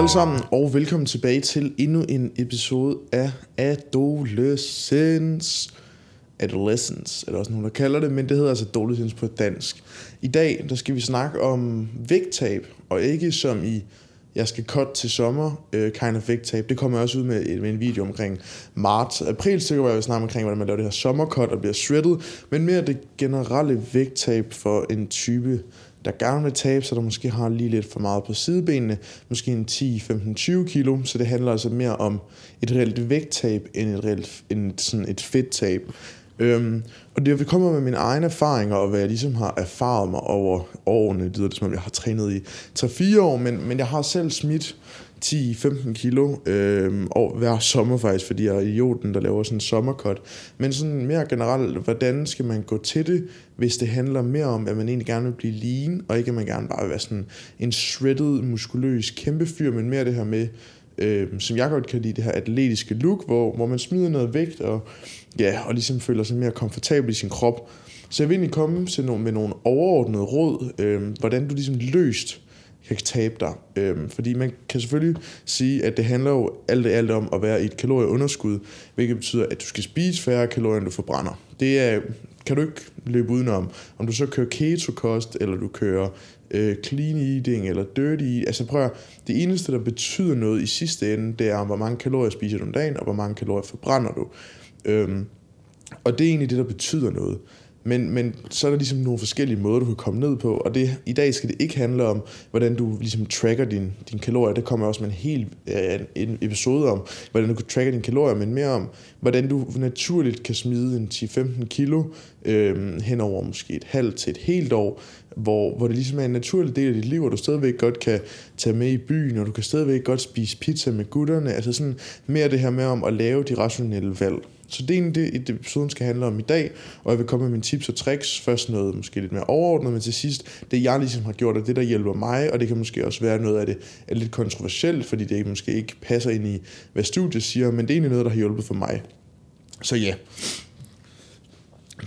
alle sammen, og velkommen tilbage til endnu en episode af Adolescence. Adolescence, er der også nogen, der kalder det, men det hedder altså Adolescence på dansk. I dag, der skal vi snakke om vægttab, og ikke som i, jeg skal cut til sommer, uh, kind of vægttab. Det kommer jeg også ud med, med en video omkring marts. April stykker, hvor jeg vil snakke omkring, hvordan man laver det her sommercut og bliver shredded, men mere det generelle vægttab for en type der gerne vil tabe sig, der måske har lige lidt for meget på sidebenene, måske en 10, 15, 20 kilo, så det handler altså mere om et reelt vægttab, end et, reelt, end sådan et fedttab. Øhm, og det kommer med mine egne erfaringer, og hvad jeg ligesom har erfaret mig over årene. Det lyder det, som om jeg har trænet i 3-4 år, men, men jeg har selv smidt 10-15 kilo øh, og hver sommer faktisk, fordi jeg er idioten, der laver sådan en sommerkot. Men sådan mere generelt, hvordan skal man gå til det, hvis det handler mere om, at man egentlig gerne vil blive lean, og ikke at man gerne bare vil være sådan en shredded, muskuløs kæmpe fyr, men mere det her med, øh, som jeg godt kan lide, det her atletiske look, hvor, hvor man smider noget vægt, og, ja, og ligesom føler sig mere komfortabel i sin krop. Så jeg vil egentlig komme til nogle, med nogle overordnede råd, øh, hvordan du ligesom løst kan tabe dig. Øhm, fordi man kan selvfølgelig sige, at det handler jo alt det alt om at være i et kalorieunderskud, hvilket betyder, at du skal spise færre kalorier, end du forbrænder. Det er, kan du ikke løbe udenom. Om du så kører keto-kost, eller du kører øh, clean eating, eller dirty eating. Altså prøv at, det eneste, der betyder noget i sidste ende, det er, hvor mange kalorier spiser du om dagen, og hvor mange kalorier forbrænder du. Øhm, og det er egentlig det, der betyder noget. Men, men så er der ligesom nogle forskellige måder, du kan komme ned på, og det, i dag skal det ikke handle om, hvordan du ligesom tracker din, din kalorier. Det kommer også med en hel øh, en episode om, hvordan du kan tracke dine kalorier, men mere om, hvordan du naturligt kan smide en 10-15 kilo øh, hen over måske et halvt til et helt år, hvor, hvor det ligesom er en naturlig del af dit liv, og du stadigvæk godt kan tage med i byen, og du kan stadigvæk godt spise pizza med gutterne. Altså sådan mere det her med om at lave de rationelle valg. Så det er egentlig det, episoden skal handle om i dag, og jeg vil komme med mine tips og tricks. Først noget måske lidt mere overordnet, men til sidst, det jeg ligesom har gjort, og det, der hjælper mig, og det kan måske også være noget af det er lidt kontroversielt, fordi det måske ikke passer ind i, hvad studiet siger, men det er egentlig noget, der har hjulpet for mig. Så ja,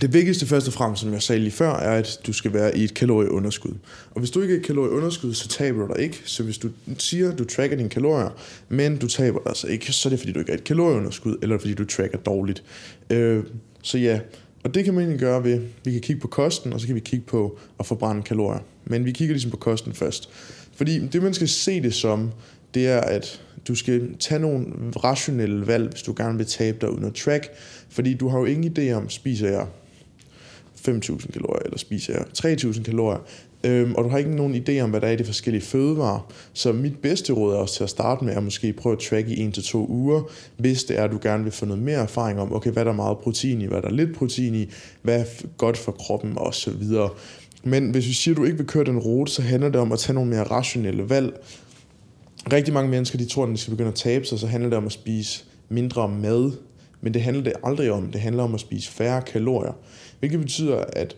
det vigtigste først og fremmest, som jeg sagde lige før, er, at du skal være i et kalorieunderskud. Og hvis du ikke er i et kalorieunderskud, så taber du dig ikke. Så hvis du siger, at du tracker dine kalorier, men du taber dig altså ikke, så er det fordi, du ikke er i et kalorieunderskud, eller fordi du tracker dårligt. Øh, så ja, og det kan man egentlig gøre ved, vi kan kigge på kosten, og så kan vi kigge på at forbrænde kalorier. Men vi kigger ligesom på kosten først. Fordi det, man skal se det som, det er, at du skal tage nogle rationelle valg, hvis du gerne vil tabe dig uden at track. Fordi du har jo ingen idé om, spiser jeg 5.000 kalorier, eller spiser jeg 3.000 kalorier, øhm, og du har ikke nogen idé om, hvad der er i de forskellige fødevarer. Så mit bedste råd er også til at starte med at måske prøve at tracke i 1-2 uger, hvis det er, at du gerne vil få noget mere erfaring om, okay, hvad er der meget protein i, hvad er der lidt protein i, hvad er godt for kroppen og så videre. Men hvis vi siger, at du ikke vil køre den rute, så handler det om at tage nogle mere rationelle valg. Rigtig mange mennesker, de tror, at de skal begynde at tabe sig, så handler det om at spise mindre mad, men det handler det aldrig om. Det handler om at spise færre kalorier. Hvilket betyder, at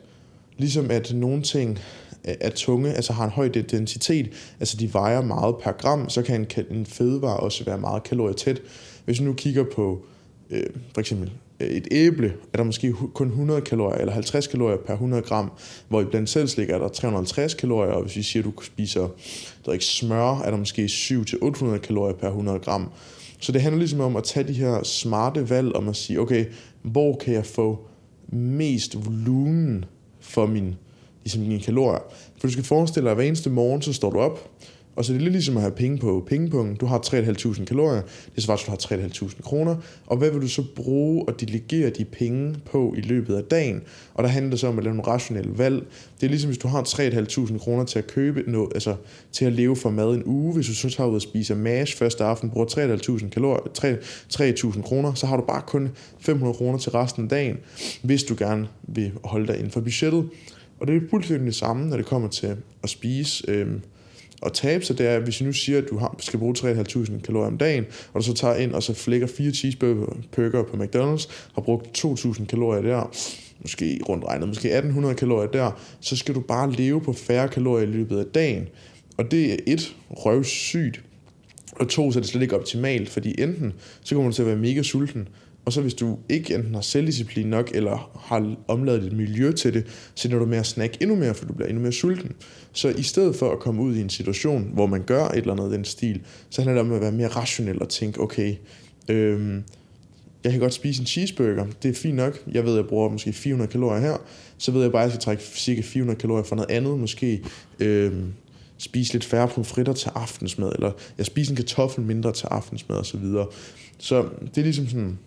ligesom at nogle ting er tunge, altså har en høj densitet, altså de vejer meget per gram, så kan en, en fødevare også være meget kalorietæt. Hvis vi nu kigger på øh, for eksempel øh, et æble, er der måske kun 100 kalorier eller 50 kalorier per 100 gram, hvor i blandt selv er der 350 kalorier, og hvis vi siger, at du spiser der ikke smør, er der måske 7-800 kalorier per 100 gram. Så det handler ligesom om at tage de her smarte valg om at sige, okay, hvor kan jeg få mest volumen for min, ligesom mine kalorier. For du skal forestille dig, at hver eneste morgen, så står du op, og så er det lidt ligesom at have penge på pengepunkten. Du har 3.500 kalorier, det svarer til, at du har 3.500 kroner. Og hvad vil du så bruge og delegere de penge på i løbet af dagen? Og der handler det så om at lave nogle rationelle valg. Det er ligesom, hvis du har 3.500 kroner til at købe noget, altså til at leve for mad en uge. Hvis du så tager ud og spiser mash første aften, bruger 3.500 kalorier, 3.000 kroner, så har du bare kun 500 kroner til resten af dagen, hvis du gerne vil holde dig inden for budgettet. Og det er fuldstændig det samme, når det kommer til at spise. Øhm, og tabe sig, det er, hvis du nu siger, at du har, skal bruge 3.500 kalorier om dagen, og du så tager ind og så flækker fire cheeseburger på McDonald's, har brugt 2.000 kalorier der, måske rundt regnet, måske 1.800 kalorier der, så skal du bare leve på færre kalorier i løbet af dagen. Og det er et, røvsygt, og to, så er det slet ikke optimalt, fordi enten så kommer du til at være mega sulten, og så hvis du ikke enten har selvdisciplin nok, eller har omladet dit miljø til det, så ender du med at snakke endnu mere, for du bliver endnu mere sulten. Så i stedet for at komme ud i en situation, hvor man gør et eller andet den stil, så handler det om at være mere rationel og tænke, okay, øhm, jeg kan godt spise en cheeseburger, det er fint nok, jeg ved, at jeg bruger måske 400 kalorier her, så ved jeg bare, at jeg skal trække cirka 400 kalorier fra noget andet, måske øhm, spise lidt færre pomfritter til aftensmad, eller jeg spiser en kartoffel mindre til aftensmad osv. Så, videre. så det er ligesom sådan,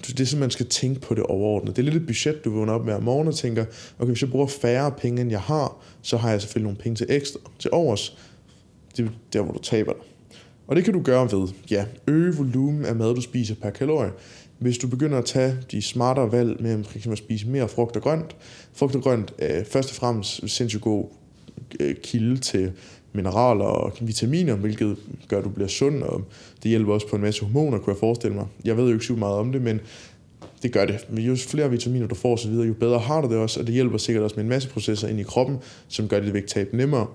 det er sådan, man skal tænke på det overordnet. Det er lidt et budget, du vågner op med om morgenen og tænker, okay, hvis jeg bruger færre penge, end jeg har, så har jeg selvfølgelig nogle penge til ekstra, til overs. Det er der, hvor du taber dig. Og det kan du gøre ved, ja, øge volumen af mad, du spiser per kalorie. Hvis du begynder at tage de smartere valg med for eksempel at spise mere frugt og grønt. Frugt og grønt er først og fremmest sindssygt god øh, kilde til mineraler og vitaminer, hvilket gør, at du bliver sund, og det hjælper også på en masse hormoner, kunne jeg forestille mig. Jeg ved jo ikke så meget om det, men det gør det. Jo flere vitaminer du får så videre, jo bedre har du det også, og det hjælper sikkert også med en masse processer ind i kroppen, som gør dit vægttab nemmere.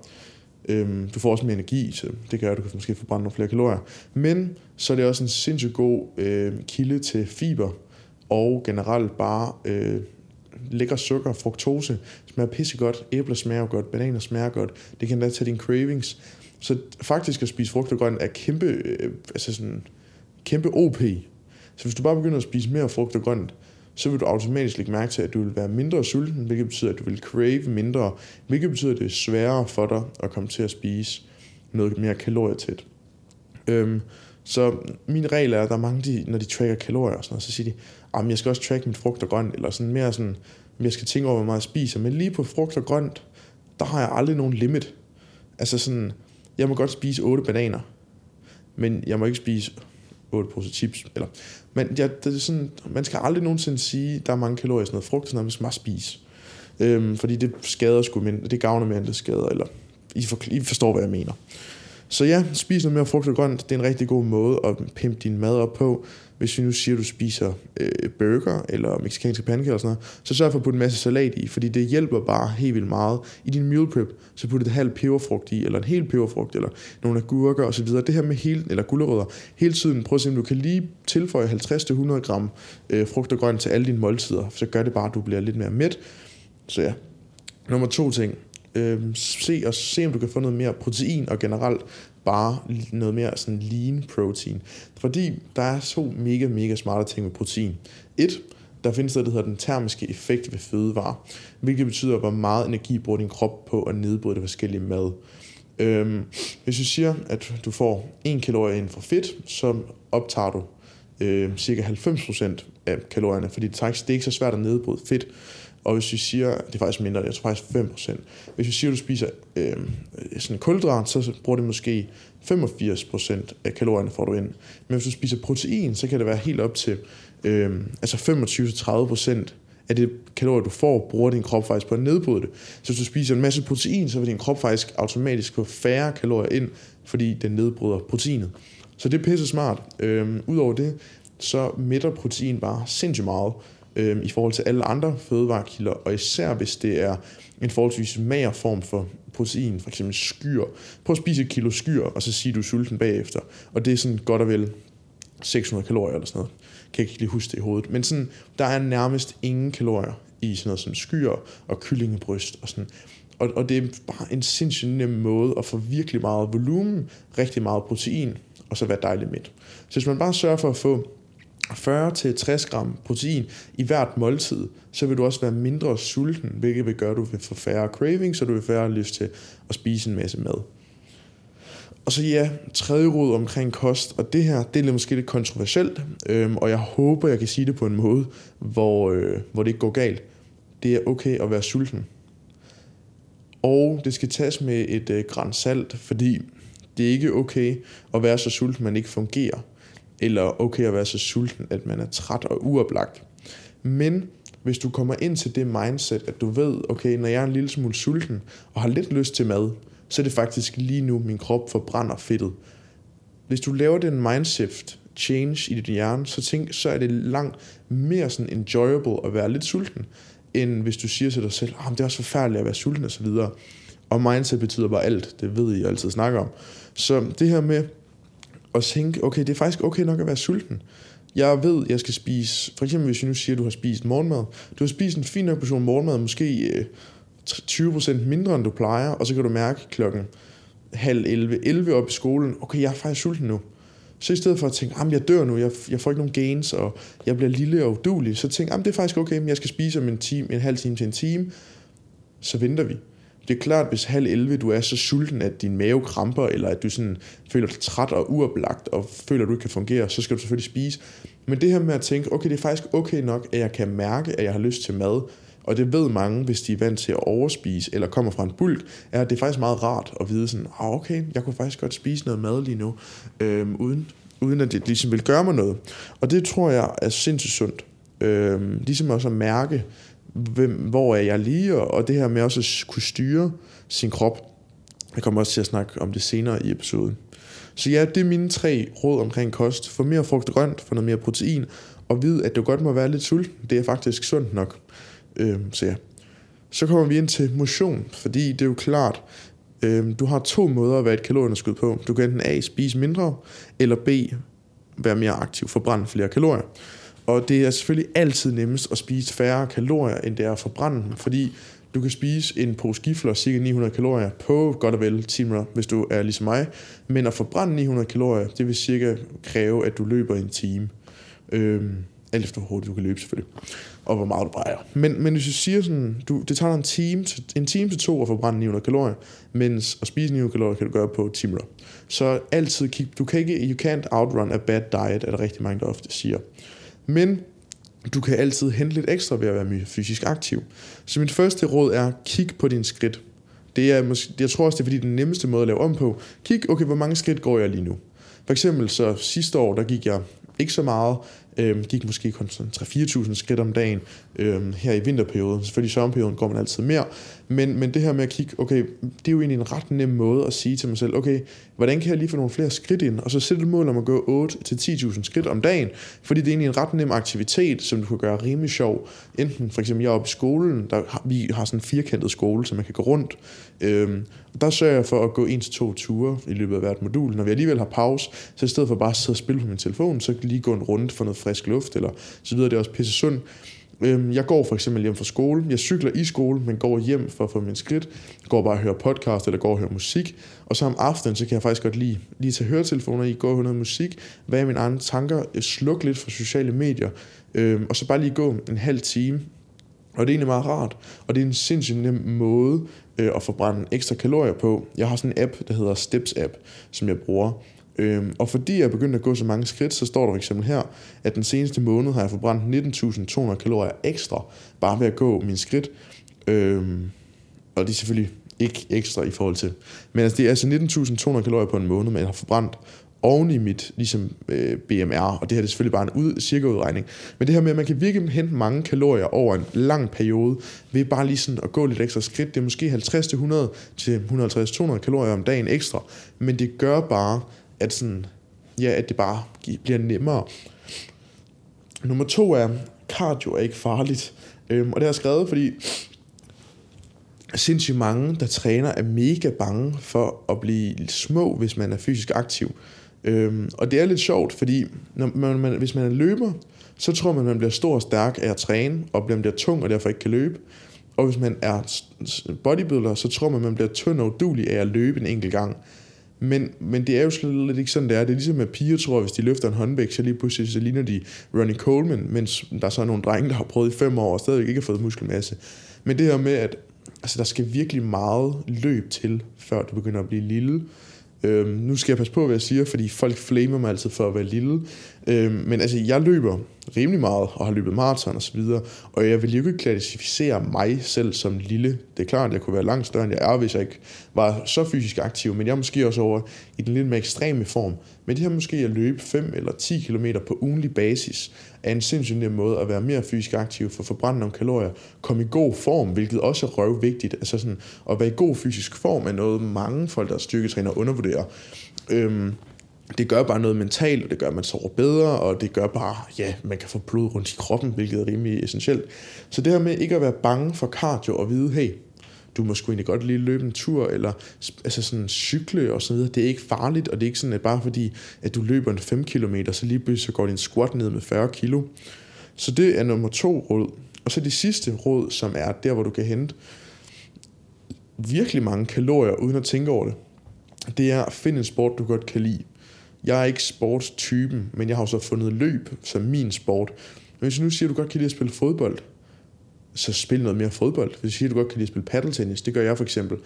Øhm, du får også mere energi, så det gør, at du kan måske forbrænde nogle flere kalorier. Men så er det også en sindssygt god øh, kilde til fiber, og generelt bare øh, lækker sukker, fruktose, smager pissegodt, æbler smager godt, bananer smager godt, det kan da tage dine cravings. Så faktisk at spise frugt og grønt er kæmpe, øh, altså sådan, kæmpe OP. Så hvis du bare begynder at spise mere frugt og grønt, så vil du automatisk lægge mærke til, at du vil være mindre sulten, hvilket betyder, at du vil crave mindre, hvilket betyder, at det er sværere for dig at komme til at spise noget mere kalorietæt. Øhm, så min regel er, at der er mange, de, når de tracker kalorier og sådan noget, så siger de, at jeg skal også track mit frugt og grønt, eller sådan mere sådan, jeg skal tænke over, hvor meget jeg spiser. Men lige på frugt og grønt, der har jeg aldrig nogen limit. Altså sådan, jeg må godt spise 8 bananer, men jeg må ikke spise 8 poser chips. Eller, men ja, det er sådan, man skal aldrig nogensinde sige, der er mange kalorier i sådan noget frugt, sådan noget, man skal bare spise. Øhm, fordi det skader sgu mindre, det gavner mere, end det skader, eller I, for, I forstår, hvad jeg mener. Så ja, spis noget mere frugt og grønt. Det er en rigtig god måde at pimpe din mad op på. Hvis vi nu siger, at du spiser øh, burger eller mexicanske pandekager og sådan noget, så sørg for at putte en masse salat i, fordi det hjælper bare helt vildt meget. I din meal prep, så putte et halvt peberfrugt i, eller en hel peberfrugt, eller nogle agurker osv. Det her med hele, eller gulerødder, hele tiden prøv at se, om du kan lige tilføje 50-100 gram øh, frugt og grønt til alle dine måltider, så gør det bare, at du bliver lidt mere mæt. Så ja. Nummer to ting, øh, se, og se, om du kan få noget mere protein, og generelt bare noget mere sådan lean protein. Fordi der er så mega, mega smarte ting med protein. Et, der findes det, der hedder den termiske effekt ved fødevarer, hvilket betyder, hvor meget energi bruger din krop på at nedbryde det forskellige mad. Øhm, hvis du siger, at du får 1 kalorie ind fra fedt, så optager du øh, cirka 90% af kalorierne, fordi det, det er ikke så svært at nedbryde fedt. Og hvis vi siger, det er faktisk mindre, jeg tror faktisk 5%. Hvis vi siger, at du spiser øh, sådan kulhydrat, så bruger det måske 85% af kalorierne får du ind. Men hvis du spiser protein, så kan det være helt op til øh, altså 25-30% af det kalorier, du får, bruger din krop faktisk på at nedbryde det. Så hvis du spiser en masse protein, så vil din krop faktisk automatisk få færre kalorier ind, fordi den nedbryder proteinet. Så det er pisse smart. Øh, Udover det, så mætter protein bare sindssygt meget øh, i forhold til alle andre fødevarekilder, og især hvis det er en forholdsvis mager form for protein, for eksempel skyr. Prøv at spise et kilo skyr, og så sige, du er sulten bagefter. Og det er sådan godt og vel 600 kalorier eller sådan noget. Kan jeg ikke lige huske det i hovedet. Men sådan, der er nærmest ingen kalorier i sådan noget som skyer og kyllingebryst og sådan. Og, og det er bare en sindssygt nem måde at få virkelig meget volumen, rigtig meget protein, og så være dejligt midt. Så hvis man bare sørger for at få 40-60 gram protein i hvert måltid, så vil du også være mindre sulten, hvilket vil gøre, at du vil få færre cravings, så du vil færre lyst til at spise en masse mad. Og så ja, tredje råd omkring kost, og det her, det er måske lidt kontroversielt, øhm, og jeg håber, jeg kan sige det på en måde, hvor, øh, hvor det ikke går galt. Det er okay at være sulten. Og det skal tages med et øh, græns salt, fordi det er ikke okay at være så sulten, man ikke fungerer eller okay at være så sulten, at man er træt og uoplagt. Men hvis du kommer ind til det mindset, at du ved, okay, når jeg er en lille smule sulten og har lidt lyst til mad, så er det faktisk lige nu, min krop forbrænder fedtet. Hvis du laver den mindset change i dit hjerne, så, tænk, så er det langt mere sådan enjoyable at være lidt sulten, end hvis du siger til dig selv, oh, det er også forfærdeligt at være sulten osv. Og mindset betyder bare alt, det ved I altid snakker om. Så det her med, og tænke, okay, det er faktisk okay nok at være sulten. jeg ved, jeg skal spise, for eksempel hvis jeg nu siger, at du har spist morgenmad, du har spist en fin nok portion morgenmad, måske øh, 20% mindre, end du plejer, og så kan du mærke klokken halv 11, 11 op i skolen, okay, jeg er faktisk sulten nu. Så i stedet for at tænke, at jeg dør nu, jeg, jeg får ikke nogen gains, og jeg bliver lille og udulig, så tænk, at det er faktisk okay, men jeg skal spise om en, time, en halv time til en time, så venter vi. Det er klart, hvis halv 11 du er så sulten, at din mave kramper, eller at du sådan føler dig træt og uoplagt, og føler, at du ikke kan fungere, så skal du selvfølgelig spise. Men det her med at tænke, okay, det er faktisk okay nok, at jeg kan mærke, at jeg har lyst til mad, og det ved mange, hvis de er vant til at overspise, eller kommer fra en bulk, er, at det er faktisk meget rart at vide sådan, ah, okay, jeg kunne faktisk godt spise noget mad lige nu, øhm, uden, uden at det ligesom vil gøre mig noget. Og det tror jeg er sindssygt sundt. Øhm, ligesom også at mærke, hvem, hvor er jeg lige, og det her med også at kunne styre sin krop. Jeg kommer også til at snakke om det senere i episoden. Så ja, det er mine tre råd omkring kost. Få mere frugt og grønt, få noget mere protein, og vid, at du godt må være lidt sulten. Det er faktisk sundt nok. Øh, så ja. Så kommer vi ind til motion, fordi det er jo klart, øh, du har to måder at være et kalorieunderskud på. Du kan enten A, spise mindre, eller B, være mere aktiv, forbrænde flere kalorier. Og det er selvfølgelig altid nemmest at spise færre kalorier, end det er at forbrænde dem, fordi du kan spise en pose gifler, cirka 900 kalorier, på godt og vel 10 minutter, hvis du er ligesom mig. Men at forbrænde 900 kalorier, det vil cirka kræve, at du løber en time. Øhm, alt efter hvor hurtigt du kan løbe selvfølgelig, og hvor meget du vejer. Men, men hvis du siger sådan, du, det tager dig en time, til, en time til to at forbrænde 900 kalorier, mens at spise 900 kalorier kan du gøre på 10 minutter. Så altid kig, du kan ikke, you can't outrun a bad diet, er der rigtig mange, der ofte siger. Men du kan altid hente lidt ekstra ved at være mere fysisk aktiv. Så mit første råd er, kig på din skridt. Det er, måske, jeg tror også, det er fordi den nemmeste måde at lave om på. Kig, okay, hvor mange skridt går jeg lige nu? For eksempel så sidste år, der gik jeg ikke så meget, Øhm, gik måske kun 3-4.000 skridt om dagen øh, her i vinterperioden. Selvfølgelig i sommerperioden går man altid mere. Men, men det her med at kigge, okay, det er jo egentlig en ret nem måde at sige til mig selv, okay, hvordan kan jeg lige få nogle flere skridt ind? Og så sætte et mål om at gå 8-10.000 skridt om dagen, fordi det er egentlig en ret nem aktivitet, som du kan gøre rimelig sjov. Enten for eksempel, jeg er oppe i skolen, der har, vi har sådan en firkantet skole, så man kan gå rundt. øh, der sørger jeg for at gå en til to ture i løbet af hvert modul. Når vi alligevel har pause, så i stedet for bare at sidde og spille på min telefon, så kan lige gå en runde for noget frisk frisk luft, eller så videre. Det er også pisse sundt. Øhm, jeg går for eksempel hjem fra skole. Jeg cykler i skole, men går hjem for at få min skridt. Går bare og hører podcast, eller går og hører musik. Og så om aftenen, så kan jeg faktisk godt lige, lige tage høretelefoner i, gå og høre noget musik, være i mine egne tanker, slukke lidt fra sociale medier, øhm, og så bare lige gå en halv time. Og det er egentlig meget rart, og det er en sindssygt nem måde øh, at forbrænde ekstra kalorier på. Jeg har sådan en app, der hedder Steps App, som jeg bruger. Øhm, og fordi jeg er begyndt at gå så mange skridt, så står der eksempel her, at den seneste måned har jeg forbrændt 19.200 kalorier ekstra, bare ved at gå mine skridt. Øhm, og det er selvfølgelig ikke ekstra i forhold til. Men altså, det er altså 19.200 kalorier på en måned, men jeg har forbrændt oven i mit ligesom, øh, BMR, og det her er selvfølgelig bare en ud, cirkaudregning. Men det her med, at man kan virkelig hente mange kalorier over en lang periode, ved bare lige sådan at gå lidt ekstra skridt, det er måske 50-100 til 150-200 kalorier om dagen ekstra, men det gør bare, at, sådan, ja, at det bare bliver nemmere. Nummer to er, cardio er ikke farligt. Øhm, og det har jeg skrevet, fordi sindssygt mange, der træner, er mega bange for at blive små, hvis man er fysisk aktiv. Øhm, og det er lidt sjovt, fordi når man, man, hvis man er løber, så tror man, at man bliver stor og stærk af at træne, og man bliver tung og derfor ikke kan løbe. Og hvis man er bodybuilder, så tror man, at man bliver tynd og udulig af at løbe en enkelt gang. Men, men det er jo slet lidt ikke sådan, det er. Det er ligesom, at piger tror, jeg, hvis de løfter en håndvægt, så lige pludselig så ligner de Ronnie Coleman, mens der er så nogle drenge, der har prøvet i fem år og stadigvæk ikke har fået muskelmasse. Men det her med, at altså, der skal virkelig meget løb til, før du begynder at blive lille. Øhm, nu skal jeg passe på, hvad jeg siger, fordi folk flamer mig altid for at være lille. Øh, men altså, jeg løber rimelig meget, og har løbet maraton og så videre, og jeg vil jo ikke klassificere mig selv som lille. Det er klart, at jeg kunne være langt større, end jeg er, hvis jeg ikke var så fysisk aktiv, men jeg er måske også over i den lidt mere ekstreme form. Men det her måske at løbe 5 eller 10 km på ugenlig basis, er en sindssygt nem måde at være mere fysisk aktiv, for at forbrænde nogle kalorier, komme i god form, hvilket også er røvvigtigt. Altså sådan, at være i god fysisk form er noget, mange folk, der er styrketræner, undervurderer. Øhm, det gør bare noget mentalt, og det gør, at man sover bedre, og det gør bare, ja, man kan få blod rundt i kroppen, hvilket er rimelig essentielt. Så det her med ikke at være bange for cardio og vide, hey, du må sgu egentlig godt lige løbe en tur, eller altså sådan cykle og så videre. Det er ikke farligt, og det er ikke sådan, at bare fordi, at du løber en 5 km, så lige pludselig så går din squat ned med 40 kilo. Så det er nummer to råd. Og så det sidste råd, som er der, hvor du kan hente virkelig mange kalorier, uden at tænke over det, det er at finde en sport, du godt kan lide. Jeg er ikke sportstypen, men jeg har så fundet løb som min sport. Men hvis du nu siger, at du godt kan lide at spille fodbold, så spil noget mere fodbold. Hvis du siger, at du godt kan lide at spille paddeltennis, det gør jeg for eksempel.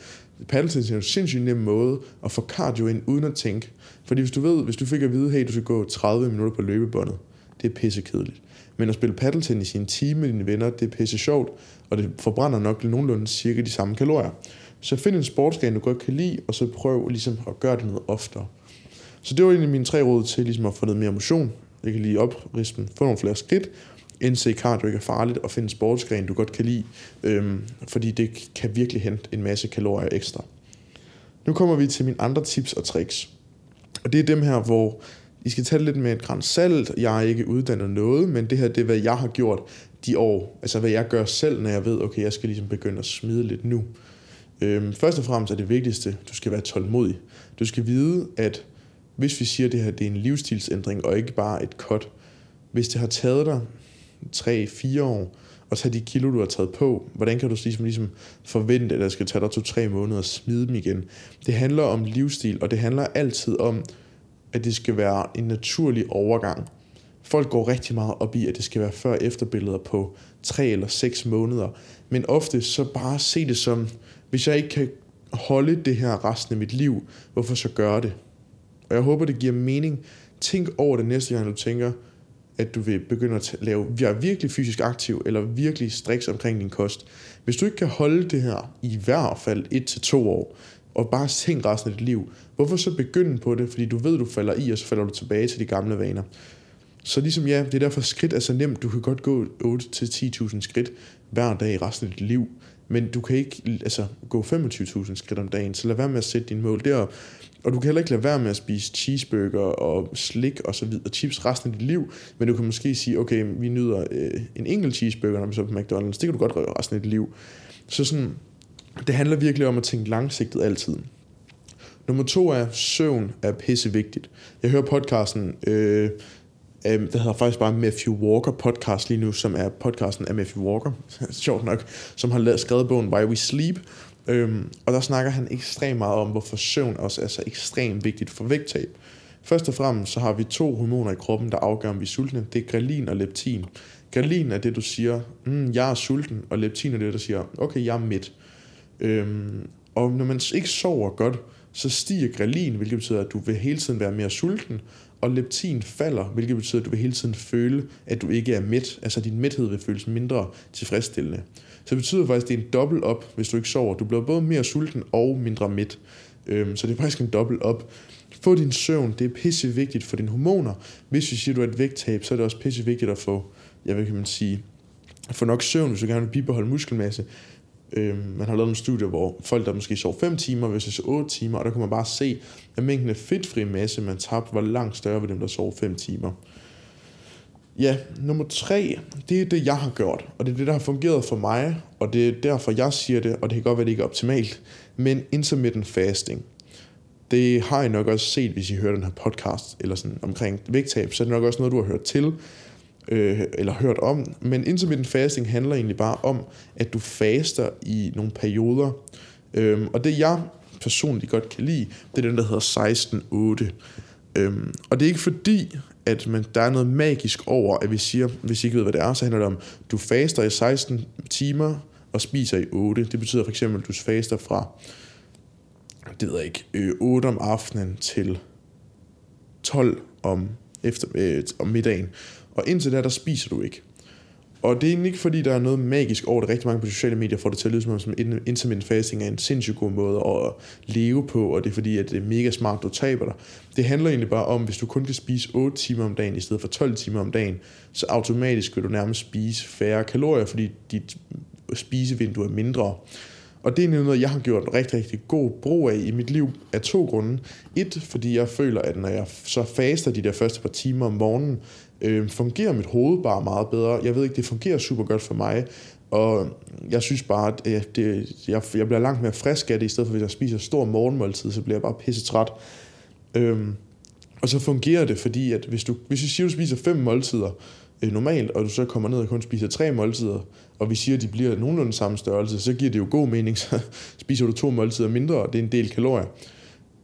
Paddeltennis er en sindssygt nem måde at få cardio ind, uden at tænke. Fordi hvis du ved, hvis du fik at vide, hey, du skal gå 30 minutter på løbebåndet, det er pissekedeligt. Men at spille paddeltennis i en time med dine venner, det er pisse sjovt, og det forbrænder nok nogenlunde cirka de samme kalorier. Så find en sportsgren, du godt kan lide, og så prøv ligesom at gøre det noget oftere. Så det var egentlig mine tre råd til ligesom at få noget mere motion. Jeg kan lige oprispen, få nogle flere skridt, indse cardio ikke er farligt, og finde en sportsgren, du godt kan lide, øhm, fordi det kan virkelig hente en masse kalorier ekstra. Nu kommer vi til mine andre tips og tricks. Og det er dem her, hvor I skal tage det lidt med et græns salt. Jeg er ikke uddannet noget, men det her det er, hvad jeg har gjort de år. Altså hvad jeg gør selv, når jeg ved, okay, jeg skal ligesom begynde at smide lidt nu. Øhm, først og fremmest er det vigtigste, du skal være tålmodig. Du skal vide, at hvis vi siger, at det her det er en livsstilsændring, og ikke bare et cut, hvis det har taget dig 3-4 år, og tage de kilo, du har taget på, hvordan kan du ligesom, ligesom forvente, at det skal tage dig 2-3 måneder at smide dem igen? Det handler om livsstil, og det handler altid om, at det skal være en naturlig overgang. Folk går rigtig meget op i, at det skal være før- og efterbilleder på 3 eller 6 måneder, men ofte så bare se det som, hvis jeg ikke kan holde det her resten af mit liv, hvorfor så gøre det? Og jeg håber, det giver mening. Tænk over det næste gang, du tænker, at du vil begynde at lave, være virkelig fysisk aktiv, eller virkelig striks omkring din kost. Hvis du ikke kan holde det her i hvert fald 1 til to år, og bare tænk resten af dit liv, hvorfor så begynde på det? Fordi du ved, du falder i, og så falder du tilbage til de gamle vaner. Så ligesom ja, det er derfor skridt er så nemt. Du kan godt gå 8-10.000 skridt hver dag i resten af dit liv. Men du kan ikke altså, gå 25.000 skridt om dagen, så lad være med at sætte dine mål derop. Og du kan heller ikke lade være med at spise cheeseburger og slik og så videre, chips resten af dit liv, men du kan måske sige, okay, vi nyder øh, en enkelt cheeseburger, når vi så på McDonald's, det kan du godt røre resten af dit liv. Så sådan, det handler virkelig om at tænke langsigtet altid. Nummer to er, søvn er pissevigtigt. Jeg hører podcasten, øh, øh, det hedder faktisk bare Matthew Walker podcast lige nu, som er podcasten af Matthew Walker, sjovt nok, som har lavet, skrevet bogen Why We Sleep, øhm, og der snakker han ekstremt meget om, hvorfor søvn også er så ekstremt vigtigt for vægttab. Først og fremmest så har vi to hormoner i kroppen, der afgør, om vi er sultne. Det er grelin og leptin. Grelin er det, du siger, mm, jeg er sulten, og leptin er det, der siger, okay, jeg er midt. Øhm, og når man ikke sover godt, så stiger grelin, hvilket betyder, at du vil hele tiden være mere sulten, og leptin falder, hvilket betyder, at du vil hele tiden føle, at du ikke er mæt. Altså din mæthed vil føles mindre tilfredsstillende. Så det betyder faktisk, at det er en dobbelt op, hvis du ikke sover. Du bliver både mere sulten og mindre mæt. Øhm, så det er faktisk en dobbelt op. Få din søvn, det er pisse vigtigt for dine hormoner. Hvis vi siger, at du er et vægttab, så er det også pisse vigtigt at få, jeg vil kan man sige, få nok søvn, hvis du gerne vil bibeholde muskelmasse. Øh, man har lavet nogle studier, hvor folk, der måske sov 5 timer versus 8 timer, og der kan man bare se, at mængden af fedtfri masse, man tabte, var langt større ved dem, der sov 5 timer. Ja, nummer tre, det er det, jeg har gjort, og det er det, der har fungeret for mig, og det er derfor, jeg siger det, og det kan godt være, det ikke er optimalt, men intermittent fasting. Det har I nok også set, hvis I hører den her podcast, eller sådan omkring vægttab, så er det nok også noget, du har hørt til øh, eller hørt om. Men intermittent fasting handler egentlig bare om, at du faster i nogle perioder. Øhm, og det jeg personligt godt kan lide, det er den, der hedder 16-8. Øhm, og det er ikke fordi, at man, der er noget magisk over, at vi siger, hvis I ikke ved, hvad det er, så handler det om, du faster i 16 timer og spiser i 8. Det betyder for eksempel, at du faster fra, det ved jeg ikke, øh, 8 om aftenen til 12 om, efter, øh, om middagen. Og indtil da, der spiser du ikke. Og det er egentlig ikke fordi, der er noget magisk over det. Rigtig mange på sociale medier får det til at lyde som, som intermittent fasting er en sindssygt god måde at leve på, og det er fordi, at det er mega smart, du taber dig. Det handler egentlig bare om, hvis du kun kan spise 8 timer om dagen i stedet for 12 timer om dagen, så automatisk vil du nærmest spise færre kalorier, fordi dit spisevindue er mindre. Og det er noget, jeg har gjort rigtig, rigtig god brug af i mit liv af to grunde. Et, fordi jeg føler, at når jeg så faster de der første par timer om morgenen, øh, fungerer mit hoved bare meget bedre. Jeg ved ikke, det fungerer super godt for mig, og jeg synes bare, at øh, det, jeg, jeg bliver langt mere frisk af det, i stedet for hvis jeg spiser stor morgenmåltid, så bliver jeg bare pisse træt. Øh, og så fungerer det, fordi at hvis du, hvis du siger, at du spiser fem måltider øh, normalt, og du så kommer ned og kun spiser tre måltider, og vi siger, at de bliver nogenlunde samme størrelse, så giver det jo god mening, så spiser du to måltider mindre, og det er en del kalorier.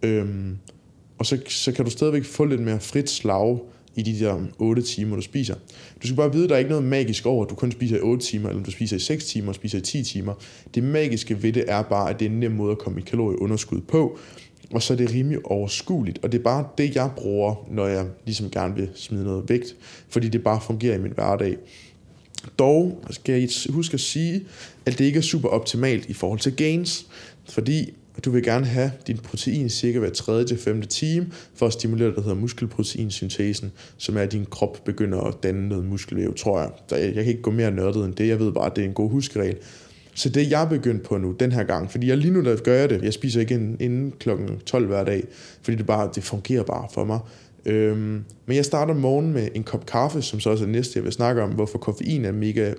Øhm, og så, så kan du stadigvæk få lidt mere frit slag i de der 8 timer, du spiser. Du skal bare vide, at der er ikke noget magisk over, at du kun spiser i 8 timer, eller du spiser i 6 timer, og spiser i 10 timer. Det magiske ved det er bare, at det er en nem måde at komme i kalorieunderskud på, og så er det rimelig overskueligt. Og det er bare det, jeg bruger, når jeg ligesom gerne vil smide noget vægt, fordi det bare fungerer i min hverdag. Dog skal jeg huske at sige, at det ikke er super optimalt i forhold til gains, fordi du vil gerne have din protein cirka hver 3. til 5. time for at stimulere det, der hedder muskelproteinsyntesen, som er, at din krop begynder at danne noget muskelvæv, tror jeg. Jeg kan ikke gå mere nørdet end det, jeg ved bare, at det er en god huskeregel. Så det jeg er begyndt på nu, den her gang, fordi jeg lige nu der gør jeg det, jeg spiser ikke inden klokken 12 hver dag, fordi det, bare, det fungerer bare for mig. Øhm, men jeg starter morgen med en kop kaffe, som så også er næste, jeg vil snakke om, hvorfor koffein er mega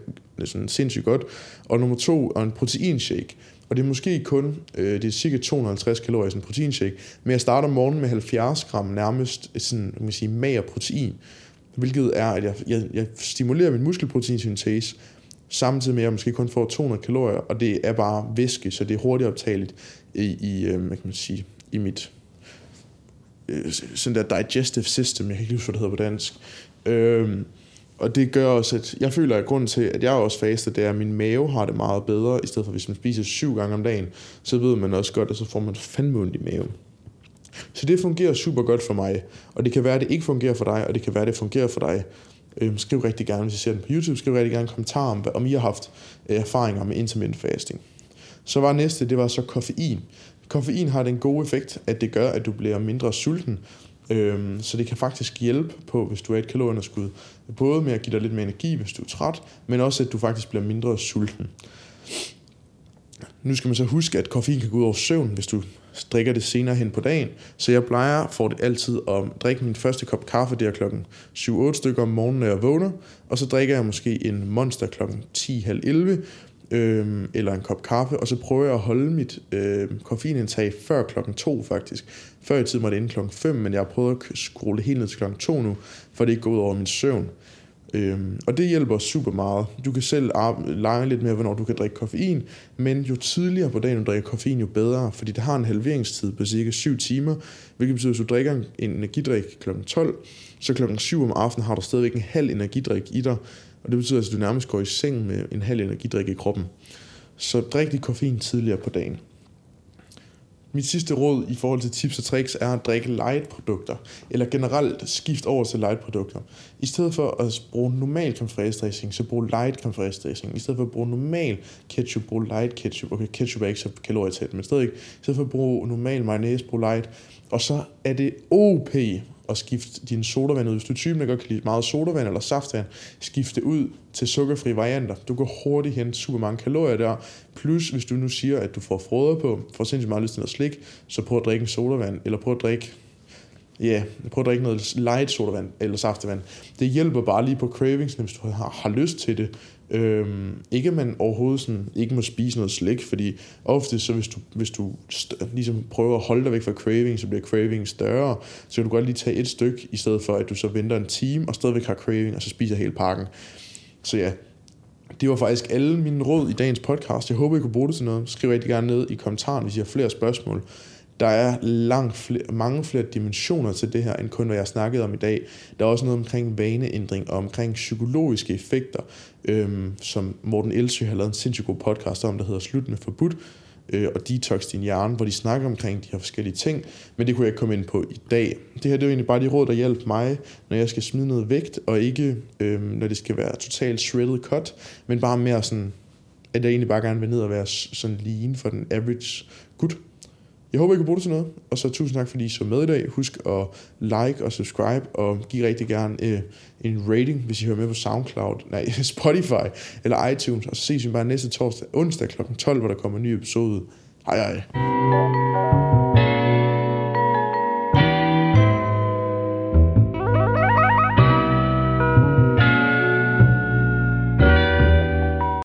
sådan sindssygt godt. Og nummer to, og en proteinshake. Og det er måske kun, øh, det er cirka 250 kalorier i en proteinshake, men jeg starter morgen med 70 gram nærmest øh, sådan, man sige, mager protein, hvilket er, at jeg, jeg, jeg stimulerer min muskelproteinsyntese, samtidig med, at jeg måske kun får 200 kalorier, og det er bare væske, så det er hurtigt optageligt i, i øh, hvad kan man sige, i mit øh, sådan der digestive system, jeg kan ikke huske, hvad det hedder på dansk. Øh, og det gør også, at jeg føler, at grunden til, at jeg også faster, det er, at min mave har det meget bedre, i stedet for hvis man spiser syv gange om dagen, så ved man også godt, at så får man fandme ondt i maven. Så det fungerer super godt for mig, og det kan være, at det ikke fungerer for dig, og det kan være, at det fungerer for dig. Øhm, skriv rigtig gerne, hvis I ser den på YouTube, skriv rigtig gerne en kommentar om, om I har haft øh, erfaringer med intermittent fasting. Så var næste, det var så koffein. Koffein har den gode effekt, at det gør, at du bliver mindre sulten, Øhm, så det kan faktisk hjælpe på, hvis du er et kalorieunderskud, både med at give dig lidt mere energi, hvis du er træt, men også at du faktisk bliver mindre sulten. Nu skal man så huske, at koffein kan gå ud over søvn, hvis du drikker det senere hen på dagen. Så jeg plejer for det altid at drikke min første kop kaffe der klokken 7-8 stykker om morgenen, når jeg vågner. Og så drikker jeg måske en monster klokken 10-11, øh, eller en kop kaffe, og så prøver jeg at holde mit øh, koffeinindtag før klokken 2 faktisk. Før i tiden var det inden klokken 5, men jeg har prøvet at skrue helt ned til klokken 2 nu, for det ikke går ud over min søvn. Øhm, og det hjælper super meget. Du kan selv lege lidt med, hvornår du kan drikke koffein, men jo tidligere på dagen du drikker koffein, jo bedre, fordi det har en halveringstid på cirka 7 timer, hvilket betyder, at hvis du drikker en energidrik kl. 12, så kl. 7 om aftenen har du stadigvæk en halv energidrik i dig, og det betyder, at du nærmest går i seng med en halv energidrik i kroppen. Så drik dit koffein tidligere på dagen. Mit sidste råd i forhold til tips og tricks er at drikke light-produkter, eller generelt skift over til light-produkter. I stedet for at bruge normal creme dressing, så brug light creme dressing. I stedet for at bruge normal ketchup, brug light ketchup. Okay, ketchup er ikke så kalorietæt, men stadig. I stedet for at bruge normal mayonnaise, brug light. Og så er det OP at skifte din sodavand ud. Hvis du er typen, der godt kan lide meget sodavand eller saftvand, skift det ud til sukkerfri varianter. Du kan hurtigt hente super mange kalorier der. Plus, hvis du nu siger, at du får frøder på, får sindssygt meget lyst til noget slik, så prøv at drikke en sodavand, eller prøv at drikke ja, yeah, prøv at drikke noget light sodavand eller saftevand. Det hjælper bare lige på cravings, hvis du har, har lyst til det. Øhm, ikke at man overhovedet sådan, ikke må spise noget slik, fordi ofte så hvis du, hvis du ligesom prøver at holde dig væk fra craving, så bliver craving større, så kan du godt lige tage et stykke, i stedet for at du så venter en time, og stadigvæk har craving, og så spiser hele pakken. Så ja, det var faktisk alle mine råd i dagens podcast. Jeg håber, I kunne bruge det til noget. Skriv rigtig gerne ned i kommentaren, hvis I har flere spørgsmål. Der er langt flere, mange flere dimensioner til det her, end kun hvad jeg snakkede om i dag. Der er også noget omkring vaneændring og omkring psykologiske effekter, øhm, som Morten Elsø har lavet en sindssygt god podcast om, der hedder Slut med forbudt øh, og Detox din hjerne, hvor de snakker omkring de her forskellige ting, men det kunne jeg ikke komme ind på i dag. Det her det er jo egentlig bare de råd, der hjælper mig, når jeg skal smide noget vægt, og ikke øhm, når det skal være totalt shredded cut, men bare mere sådan, at jeg egentlig bare gerne vil ned og være sådan lean for den average gut. Jeg håber, I kan bruge det til noget. Og så tusind tak, fordi I så med i dag. Husk at like og subscribe, og giv rigtig gerne øh, en rating, hvis I hører med på SoundCloud, nej, Spotify eller iTunes. Og så ses vi bare næste torsdag, onsdag kl. 12, hvor der kommer en ny episode. Hej hej.